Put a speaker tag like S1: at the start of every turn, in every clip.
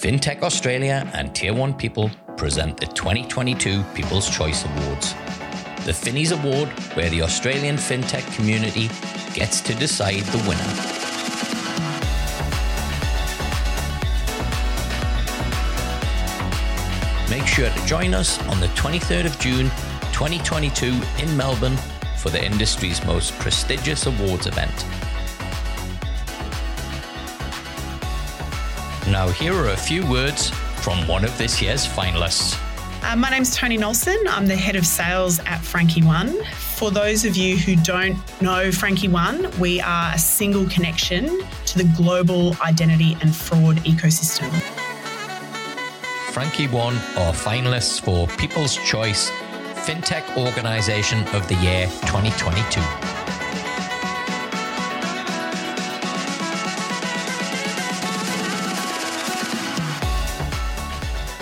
S1: FinTech Australia and Tier 1 People present the 2022 People's Choice Awards. The Finnies Award, where the Australian FinTech community gets to decide the winner. Make sure to join us on the 23rd of June 2022 in Melbourne for the industry's most prestigious awards event. Now, here are a few words from one of this year's finalists.
S2: Uh, my name's Tony Nelson. I'm the head of sales at Frankie One. For those of you who don't know Frankie One, we are a single connection to the global identity and fraud ecosystem.
S1: Frankie One are finalists for People's Choice FinTech Organisation of the Year 2022.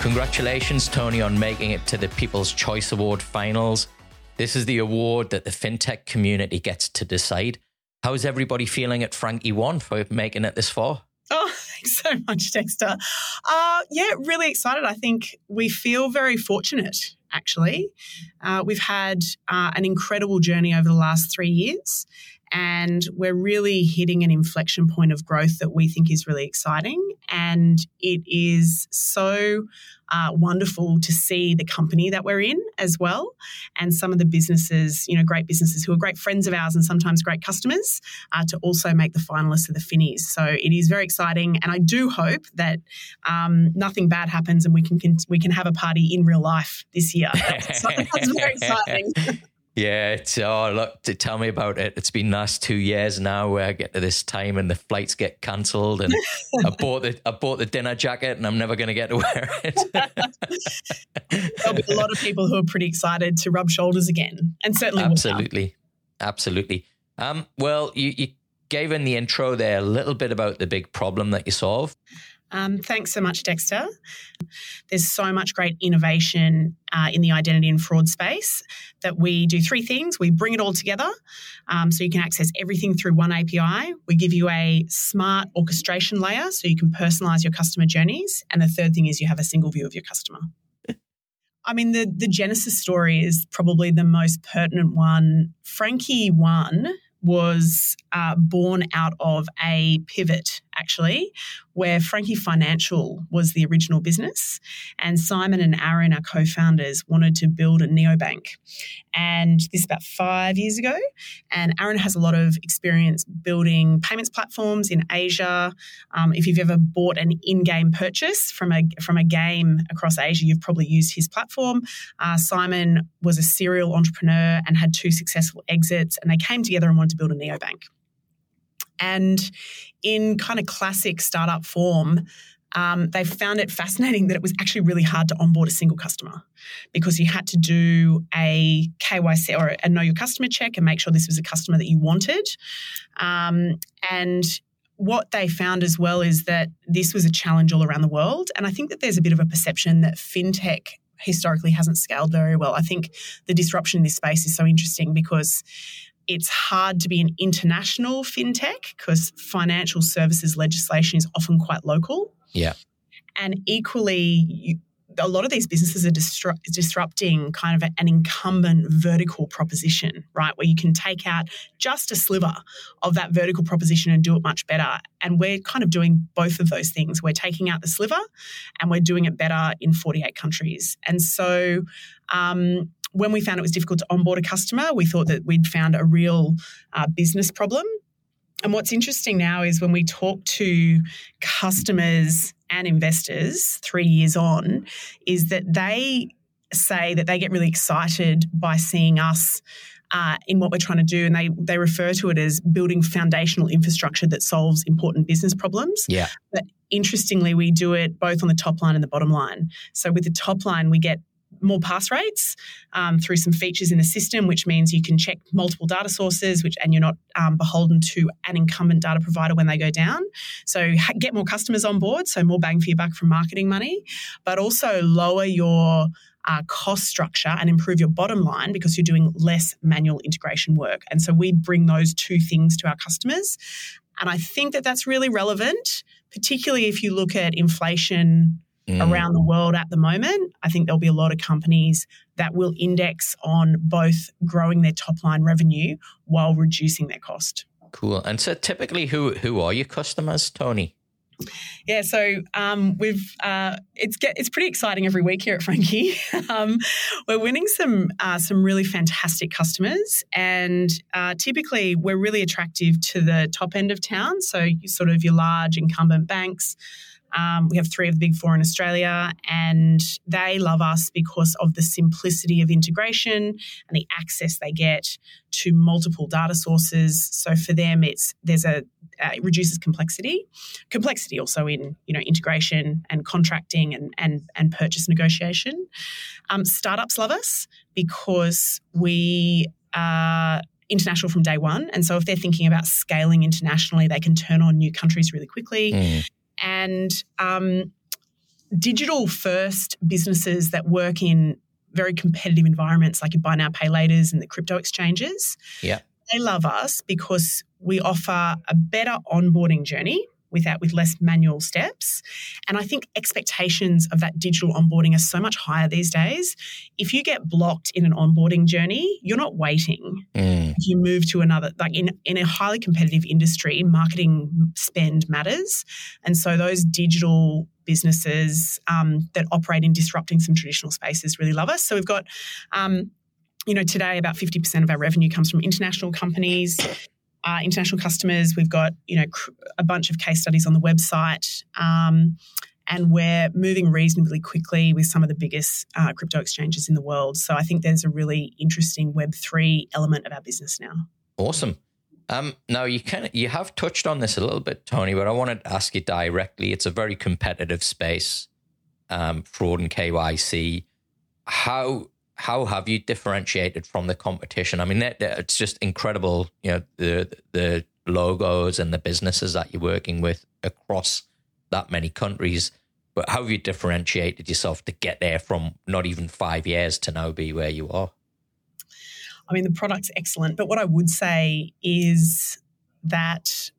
S1: Congratulations, Tony, on making it to the People's Choice Award finals. This is the award that the fintech community gets to decide. How is everybody feeling at Frankie One for making it this far?
S2: Oh, thanks so much, Dexter. Uh, yeah, really excited. I think we feel very fortunate, actually. Uh, we've had uh, an incredible journey over the last three years, and we're really hitting an inflection point of growth that we think is really exciting. And it is so uh, wonderful to see the company that we're in as well, and some of the businesses, you know, great businesses who are great friends of ours and sometimes great customers, uh, to also make the finalists of the Finnies. So it is very exciting, and I do hope that um, nothing bad happens and we can, can we can have a party in real life this year. so that's very exciting.
S1: Yeah, it's oh look to tell me about it. It's been last two years now where I get to this time and the flights get cancelled and I bought the I bought the dinner jacket and I'm never gonna get to wear it.
S2: There'll be a lot of people who are pretty excited to rub shoulders again. And certainly
S1: Absolutely. Absolutely. Um, well you, you gave in the intro there a little bit about the big problem that you solve.
S2: Um, thanks so much, Dexter. There's so much great innovation uh, in the identity and fraud space that we do three things. We bring it all together um, so you can access everything through one API. We give you a smart orchestration layer so you can personalize your customer journeys. And the third thing is you have a single view of your customer. I mean, the, the Genesis story is probably the most pertinent one. Frankie One was uh, born out of a pivot, actually, where Frankie Financial was the original business. And Simon and Aaron, our co founders, wanted to build a neobank. And this is about five years ago. And Aaron has a lot of experience building payments platforms in Asia. Um, if you've ever bought an in game purchase from a, from a game across Asia, you've probably used his platform. Uh, Simon was a serial entrepreneur and had two successful exits, and they came together and wanted to build a neobank. And in kind of classic startup form, um, they found it fascinating that it was actually really hard to onboard a single customer because you had to do a KYC or a know your customer check and make sure this was a customer that you wanted. Um, and what they found as well is that this was a challenge all around the world. And I think that there's a bit of a perception that fintech historically hasn't scaled very well. I think the disruption in this space is so interesting because it's hard to be an international fintech because financial services legislation is often quite local.
S1: Yeah.
S2: And equally, you, a lot of these businesses are disrupt, disrupting kind of an incumbent vertical proposition, right? Where you can take out just a sliver of that vertical proposition and do it much better. And we're kind of doing both of those things. We're taking out the sliver and we're doing it better in 48 countries. And so, um, when we found it was difficult to onboard a customer, we thought that we'd found a real uh, business problem. And what's interesting now is when we talk to customers and investors three years on, is that they say that they get really excited by seeing us uh, in what we're trying to do, and they they refer to it as building foundational infrastructure that solves important business problems.
S1: Yeah.
S2: But interestingly, we do it both on the top line and the bottom line. So with the top line, we get more pass rates um, through some features in the system, which means you can check multiple data sources, which and you're not um, beholden to an incumbent data provider when they go down. So get more customers on board, so more bang for your buck from marketing money, but also lower your uh, cost structure and improve your bottom line because you're doing less manual integration work. And so we bring those two things to our customers. And I think that that's really relevant, particularly if you look at inflation mm. around the world at the moment. I think there'll be a lot of companies that will index on both growing their top line revenue while reducing their cost.
S1: Cool. And so typically who who are your customers, Tony?
S2: Yeah, so um, we've uh, it's get, it's pretty exciting every week here at Frankie. um, we're winning some uh, some really fantastic customers, and uh, typically we're really attractive to the top end of town. So you sort of your large incumbent banks, um, we have three of the big four in Australia, and they love us because of the simplicity of integration and the access they get to multiple data sources. So for them, it's there's a uh, it reduces complexity, complexity also in you know integration and contracting and and and purchase negotiation. Um, startups love us because we are international from day one. And so if they're thinking about scaling internationally, they can turn on new countries really quickly. Mm and um, digital first businesses that work in very competitive environments like your buy now pay laters and the crypto exchanges.
S1: Yeah.
S2: They love us because we offer a better onboarding journey without with less manual steps. And I think expectations of that digital onboarding are so much higher these days. If you get blocked in an onboarding journey, you're not waiting. Mm. If you move to another, like in, in a highly competitive industry, marketing spend matters. And so those digital businesses um, that operate in disrupting some traditional spaces really love us. So we've got um, you know, today about 50% of our revenue comes from international companies uh, international customers. We've got you know cr- a bunch of case studies on the website. Um, and we're moving reasonably quickly with some of the biggest uh, crypto exchanges in the world. So I think there's a really interesting Web3 element of our business now.
S1: Awesome. Um, now you can you have touched on this a little bit, Tony, but I wanted to ask you directly. It's a very competitive space, um, fraud and KYC. How how have you differentiated from the competition? I mean, it's just incredible, you know, the the logos and the businesses that you're working with across that many countries. But how have you differentiated yourself to get there from not even five years to now be where you are?
S2: I mean, the product's excellent, but what I would say is that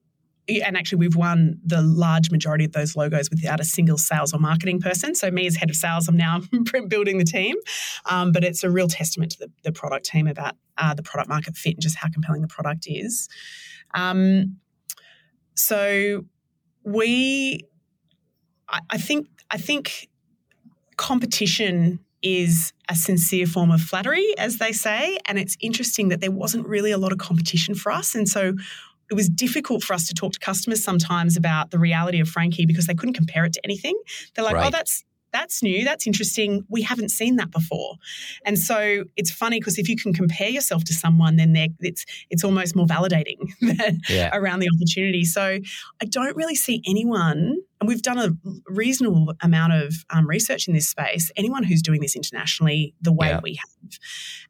S2: and actually we've won the large majority of those logos without a single sales or marketing person so me as head of sales i'm now building the team um, but it's a real testament to the, the product team about uh, the product market fit and just how compelling the product is um, so we I, I think i think competition is a sincere form of flattery, as they say. And it's interesting that there wasn't really a lot of competition for us. And so it was difficult for us to talk to customers sometimes about the reality of Frankie because they couldn't compare it to anything. They're like, oh, right. oh, that's that's new, that's interesting. We haven't seen that before. And so it's funny because if you can compare yourself to someone, then it's it's almost more validating yeah. around the opportunity. So I don't really see anyone, and we've done a reasonable amount of um, research in this space, anyone who's doing this internationally the way yeah. we have.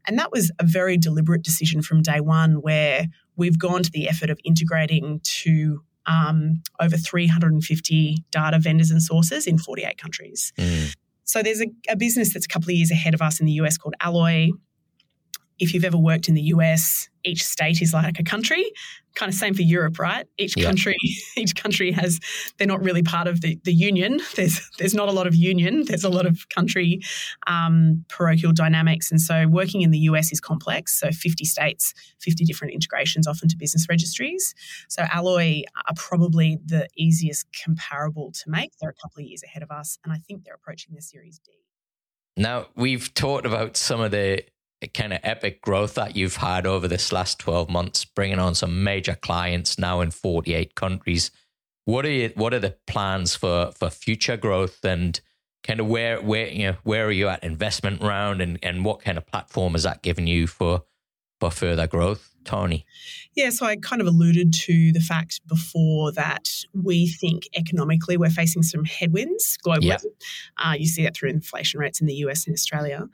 S2: And that was a very deliberate decision from day one where we've gone to the effort of integrating to um, over 350 data vendors and sources in 48 countries. Mm. So there's a, a, business that's a couple of years ahead of us in the US called Alloy. If you've ever worked in the US, each state is like a country kind of same for Europe, right? Each yeah. country, each country has they're not really part of the, the union. There's there's not a lot of union. There's a lot of country um, parochial dynamics, and so working in the US is complex. So 50 states, 50 different integrations, often to business registries. So Alloy are probably the easiest comparable to make. They're a couple of years ahead of us, and I think they're approaching their Series D.
S1: Now we've talked about some of the kind of epic growth that you've had over this last 12 months, bringing on some major clients now in 48 countries. What are you, what are the plans for for future growth and kind of where where you know where are you at investment round and and what kind of platform has that given you for for further growth, Tony?
S2: Yeah, so I kind of alluded to the fact before that we think economically we're facing some headwinds globally. Yep. Uh, you see that through inflation rates in the US and Australia.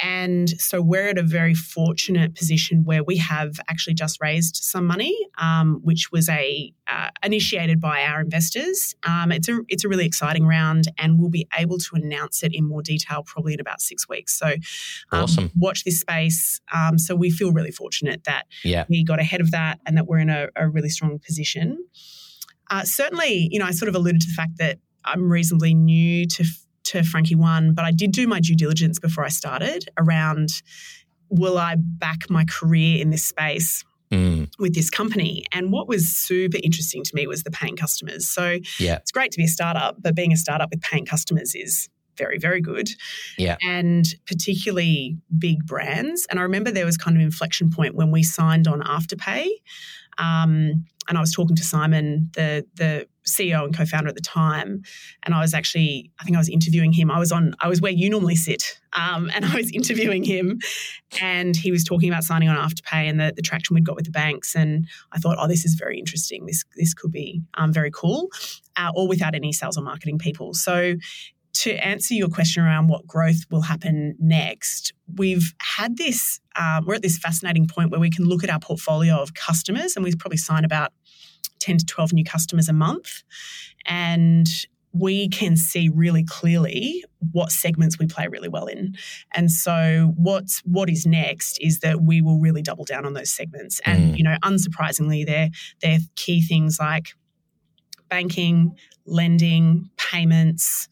S2: And so we're at a very fortunate position where we have actually just raised some money, um, which was a uh, initiated by our investors. Um, it's a it's a really exciting round, and we'll be able to announce it in more detail probably in about six weeks. So, um, awesome. Watch this space. Um, so we feel really fortunate that
S1: yeah.
S2: we got ahead of that, and that we're in a, a really strong position. Uh, certainly, you know, I sort of alluded to the fact that I'm reasonably new to to Frankie One, but I did do my due diligence before I started around will I back my career in this space mm. with this company? And what was super interesting to me was the paying customers. So yeah. it's great to be a startup, but being a startup with paying customers is very, very good.
S1: Yeah.
S2: And particularly big brands. And I remember there was kind of inflection point when we signed on Afterpay. Um, and I was talking to Simon, the the CEO and co-founder at the time, and I was actually, I think I was interviewing him. I was on, I was where you normally sit, um, and I was interviewing him, and he was talking about signing on Afterpay and the, the traction we'd got with the banks, and I thought, oh, this is very interesting. This this could be um, very cool, uh, all without any sales or marketing people. So to answer your question around what growth will happen next, we've had this, um, we're at this fascinating point where we can look at our portfolio of customers and we probably sign about 10 to 12 new customers a month. And we can see really clearly what segments we play really well in. And so what's what is next is that we will really double down on those segments. And mm. you know, unsurprisingly, they're they're key things like banking, lending, payments,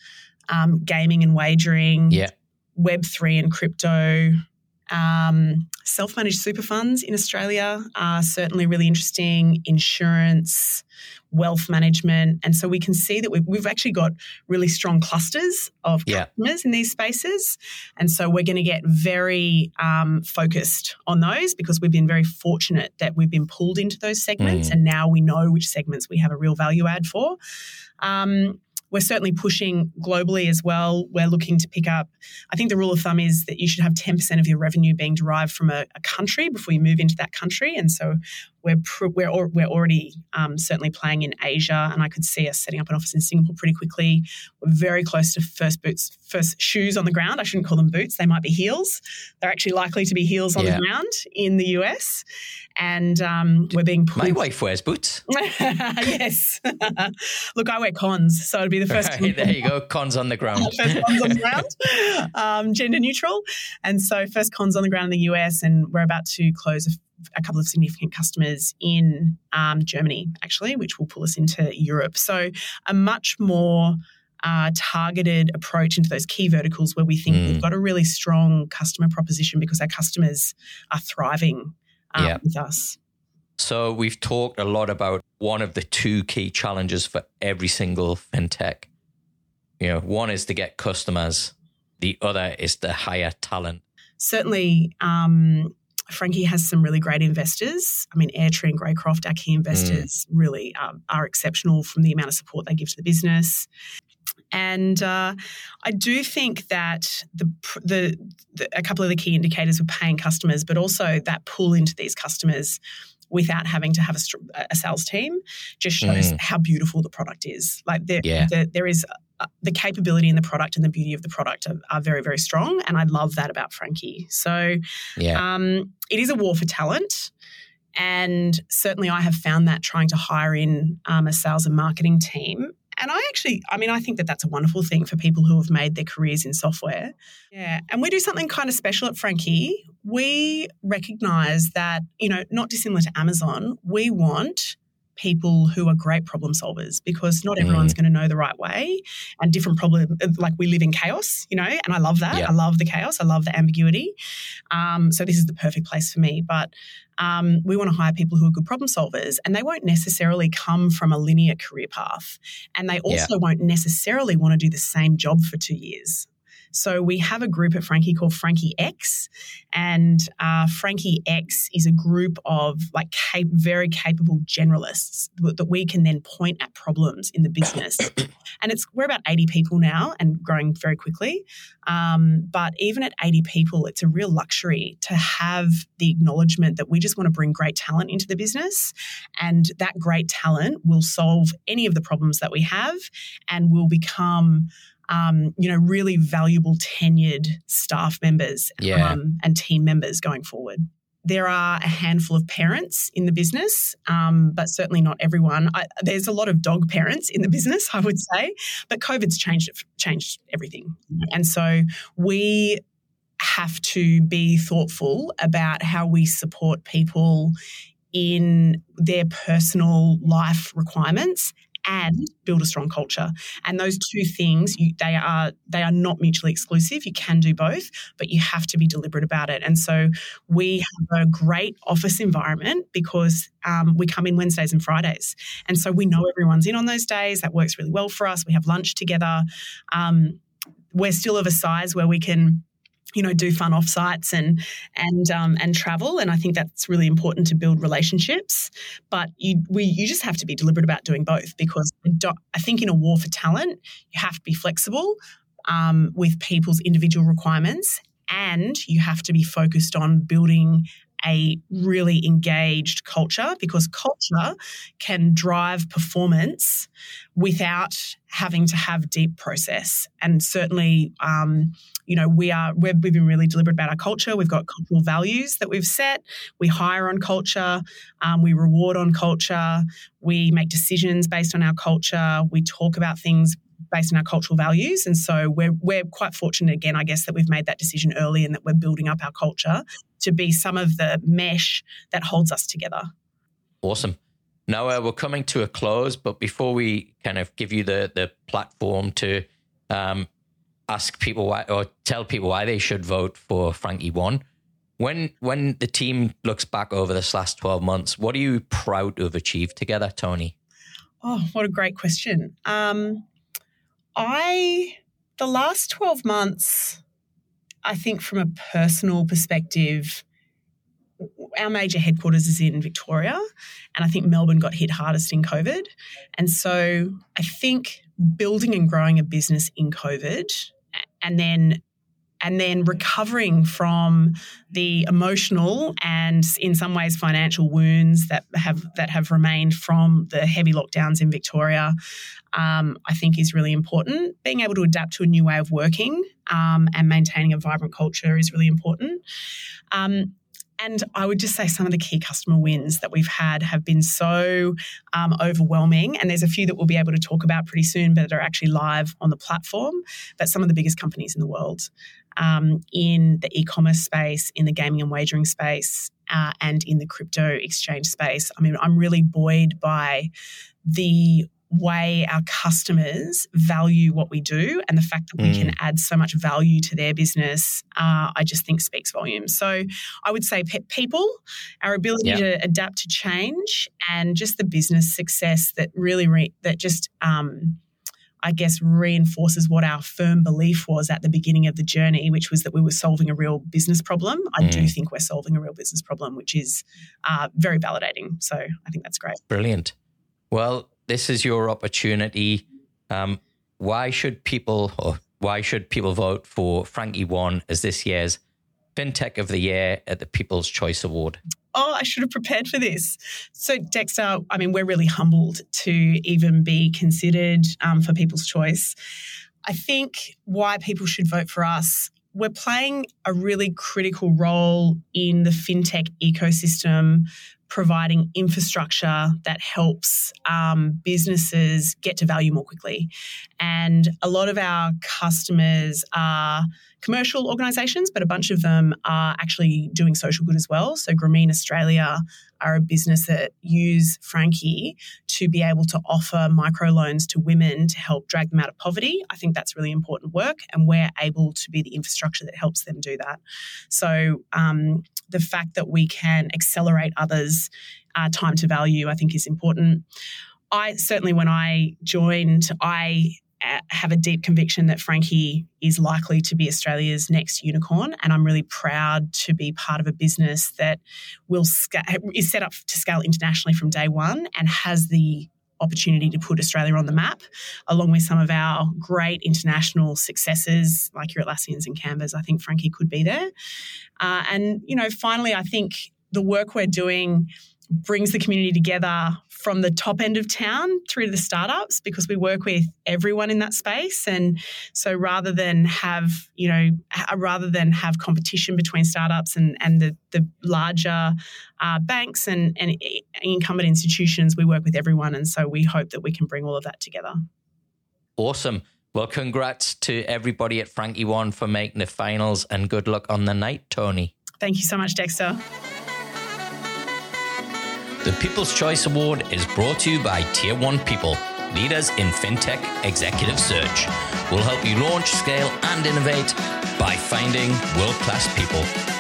S2: um, gaming and wagering,
S1: yeah.
S2: Web3 and crypto. Um, Self managed super funds in Australia are certainly really interesting, insurance, wealth management. And so we can see that we've, we've actually got really strong clusters of yeah. customers in these spaces. And so we're going to get very um, focused on those because we've been very fortunate that we've been pulled into those segments. Mm. And now we know which segments we have a real value add for. Um, we're certainly pushing globally as well. We're looking to pick up, I think the rule of thumb is that you should have 10% of your revenue being derived from a, a country before you move into that country. And so we're pr- we're we're already um, certainly playing in Asia, and I could see us setting up an office in Singapore pretty quickly. We're very close to first boots, first shoes on the ground. I shouldn't call them boots; they might be heels. They're actually likely to be heels on yeah. the ground in the US, and um, we're being.
S1: Pulled. My wife wears boots.
S2: yes, look, I wear cons, so it'd be the first.
S1: Right, there you go, cons on the ground.
S2: first cons on the ground, um, gender neutral, and so first cons on the ground in the US, and we're about to close a couple of significant customers in um, Germany, actually, which will pull us into Europe. So, a much more uh, targeted approach into those key verticals where we think mm. we've got a really strong customer proposition because our customers are thriving um, yeah. with us.
S1: So, we've talked a lot about one of the two key challenges for every single fintech. You know, one is to get customers, the other is to hire talent.
S2: Certainly, um, Frankie has some really great investors. I mean, Airtree and Greycroft, our key investors, mm. really um, are exceptional from the amount of support they give to the business. And uh, I do think that the, the, the, a couple of the key indicators were paying customers, but also that pull into these customers without having to have a, a sales team just shows mm. how beautiful the product is. Like there, yeah. there, there is the capability in the product and the beauty of the product are, are, very, very strong. And I love that about Frankie. So yeah. um, it is a war for talent. And certainly I have found that trying to hire in um, a sales and marketing team. And I actually, I mean, I think that that's a wonderful thing for people who have made their careers in software. Yeah. And we do something kind of special at Frankie. We recognize that, you know, not dissimilar to Amazon, we want people who are great problem solvers because not everyone's mm. going to know the right way and different problem like we live in chaos you know and i love that yeah. i love the chaos i love the ambiguity um, so this is the perfect place for me but um, we want to hire people who are good problem solvers and they won't necessarily come from a linear career path and they also yeah. won't necessarily want to do the same job for two years so we have a group at Frankie called Frankie X, and uh, Frankie X is a group of like cap- very capable generalists that we can then point at problems in the business. and it's we're about 80 people now and growing very quickly. Um, but even at 80 people, it's a real luxury to have the acknowledgement that we just want to bring great talent into the business, and that great talent will solve any of the problems that we have and will become um, you know, really valuable tenured staff members yeah. um, and team members going forward. There are a handful of parents in the business, um, but certainly not everyone. I, there's a lot of dog parents in the business, I would say, but COVID's changed changed everything, and so we have to be thoughtful about how we support people in their personal life requirements and build a strong culture. And those two things, you, they are they are not mutually exclusive. You can do both, but you have to be deliberate about it. And so we have a great office environment because um, we come in Wednesdays and Fridays, and so we know everyone's in on those days. That works really well for us. We have lunch together. Um, we're still of a size where we can you know do fun offsites and and um, and travel and I think that's really important to build relationships. But you we you just have to be deliberate about doing both because I think in a war for talent you have to be flexible um, with people's individual requirements and you have to be focused on building a really engaged culture because culture can drive performance without having to have deep process. And certainly, um, you know, we are we've, we've been really deliberate about our culture. We've got cultural values that we've set. We hire on culture. Um, we reward on culture. We make decisions based on our culture. We talk about things based on our cultural values. And so we're we're quite fortunate again, I guess, that we've made that decision early and that we're building up our culture to be some of the mesh that holds us together.
S1: Awesome. Now uh, we're coming to a close, but before we kind of give you the the platform to um, ask people why or tell people why they should vote for Frankie One, when when the team looks back over this last twelve months, what are you proud to have achieved together, Tony?
S2: Oh, what a great question. Um, I the last twelve months I think from a personal perspective, our major headquarters is in Victoria, and I think Melbourne got hit hardest in COVID. And so I think building and growing a business in COVID and then and then recovering from the emotional and in some ways financial wounds that have that have remained from the heavy lockdowns in Victoria, um, I think is really important. Being able to adapt to a new way of working um, and maintaining a vibrant culture is really important. Um, and I would just say some of the key customer wins that we've had have been so um, overwhelming. And there's a few that we'll be able to talk about pretty soon, but that are actually live on the platform. But some of the biggest companies in the world um, in the e commerce space, in the gaming and wagering space, uh, and in the crypto exchange space. I mean, I'm really buoyed by the way our customers value what we do and the fact that mm. we can mm. add so much value to their business, uh, I just think speaks volumes. So I would say pe- people, our ability yeah. to adapt to change, and just the business success that really re- that just. Um, I guess reinforces what our firm belief was at the beginning of the journey, which was that we were solving a real business problem. I mm. do think we're solving a real business problem, which is uh, very validating. So I think that's great.
S1: Brilliant. Well, this is your opportunity. Um, why should people or why should people vote for Frankie One as this year's FinTech of the Year at the People's Choice Award?
S2: Oh, I should have prepared for this. So, Dexter, I mean, we're really humbled to even be considered um, for People's Choice. I think why people should vote for us we're playing a really critical role in the fintech ecosystem providing infrastructure that helps um, businesses get to value more quickly. And a lot of our customers are commercial organisations, but a bunch of them are actually doing social good as well. So Grameen Australia are a business that use Frankie to be able to offer microloans to women to help drag them out of poverty. I think that's really important work, and we're able to be the infrastructure that helps them do that. So um, the fact that we can accelerate others' uh, time to value, I think, is important. I certainly, when I joined, I have a deep conviction that Frankie is likely to be Australia's next unicorn, and I'm really proud to be part of a business that will is set up to scale internationally from day one and has the opportunity to put Australia on the map, along with some of our great international successes like your Atlassians and Canvas. I think Frankie could be there, uh, and you know, finally, I think the work we're doing brings the community together from the top end of town through to the startups because we work with everyone in that space. And so rather than have you know rather than have competition between startups and and the the larger uh, banks and and incumbent institutions we work with everyone. And so we hope that we can bring all of that together.
S1: Awesome. Well congrats to everybody at frankie one for making the finals and good luck on the night tony.
S2: Thank you so much dexter
S1: The People's Choice Award is brought to you by Tier 1 People, leaders in fintech executive search. We'll help you launch, scale, and innovate by finding world class people.